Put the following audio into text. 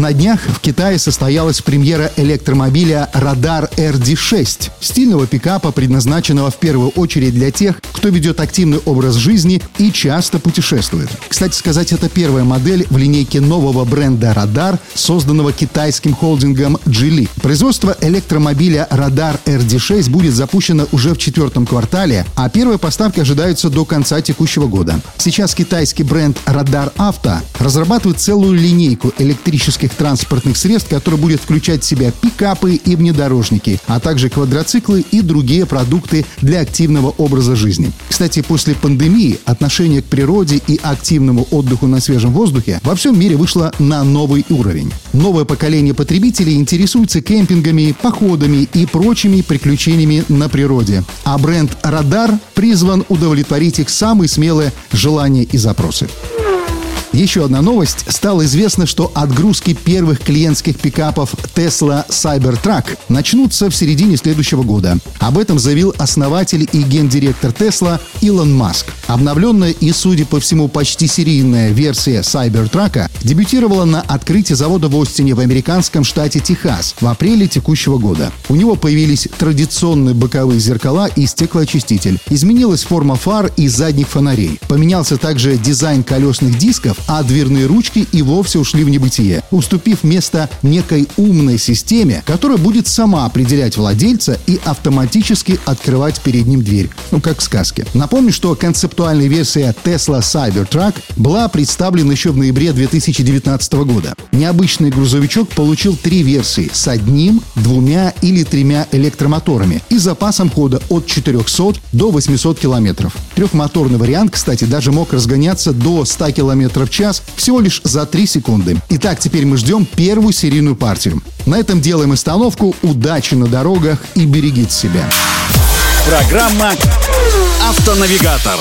На днях в Китае состоялась премьера электромобиля «Радар RD6» — стильного пикапа, предназначенного в первую очередь для тех, кто ведет активный образ жизни и часто путешествует. Кстати сказать, это первая модель в линейке нового бренда «Радар», созданного китайским холдингом Geely. Производство электромобиля «Радар RD6» будет запущено уже в четвертом квартале, а первые поставки ожидаются до конца текущего года. Сейчас китайский бренд «Радар Авто» разрабатывает целую линейку электрических гражданских транспортных средств, который будет включать в себя пикапы и внедорожники, а также квадроциклы и другие продукты для активного образа жизни. Кстати, после пандемии отношение к природе и активному отдыху на свежем воздухе во всем мире вышло на новый уровень. Новое поколение потребителей интересуется кемпингами, походами и прочими приключениями на природе. А бренд «Радар» призван удовлетворить их самые смелые желания и запросы. Еще одна новость. Стало известно, что отгрузки первых клиентских пикапов Tesla Cybertruck начнутся в середине следующего года. Об этом заявил основатель и гендиректор Tesla Илон Маск. Обновленная и, судя по всему, почти серийная версия Cybertruck дебютировала на открытии завода в Остине в американском штате Техас в апреле текущего года. У него появились традиционные боковые зеркала и стеклоочиститель. Изменилась форма фар и задних фонарей. Поменялся также дизайн колесных дисков, а дверные ручки и вовсе ушли в небытие, уступив место некой умной системе, которая будет сама определять владельца и автоматически открывать перед ним дверь. Ну, как в сказке. Напомню, что концептуальная версия Tesla Cybertruck была представлена еще в ноябре 2019 года. Необычный грузовичок получил три версии с одним, двумя или тремя электромоторами и запасом хода от 400 до 800 километров. Трехмоторный вариант, кстати, даже мог разгоняться до 100 километров в час всего лишь за 3 секунды. Итак, теперь мы ждем первую серийную партию. На этом делаем остановку. Удачи на дорогах и берегите себя. Программа «Автонавигатор».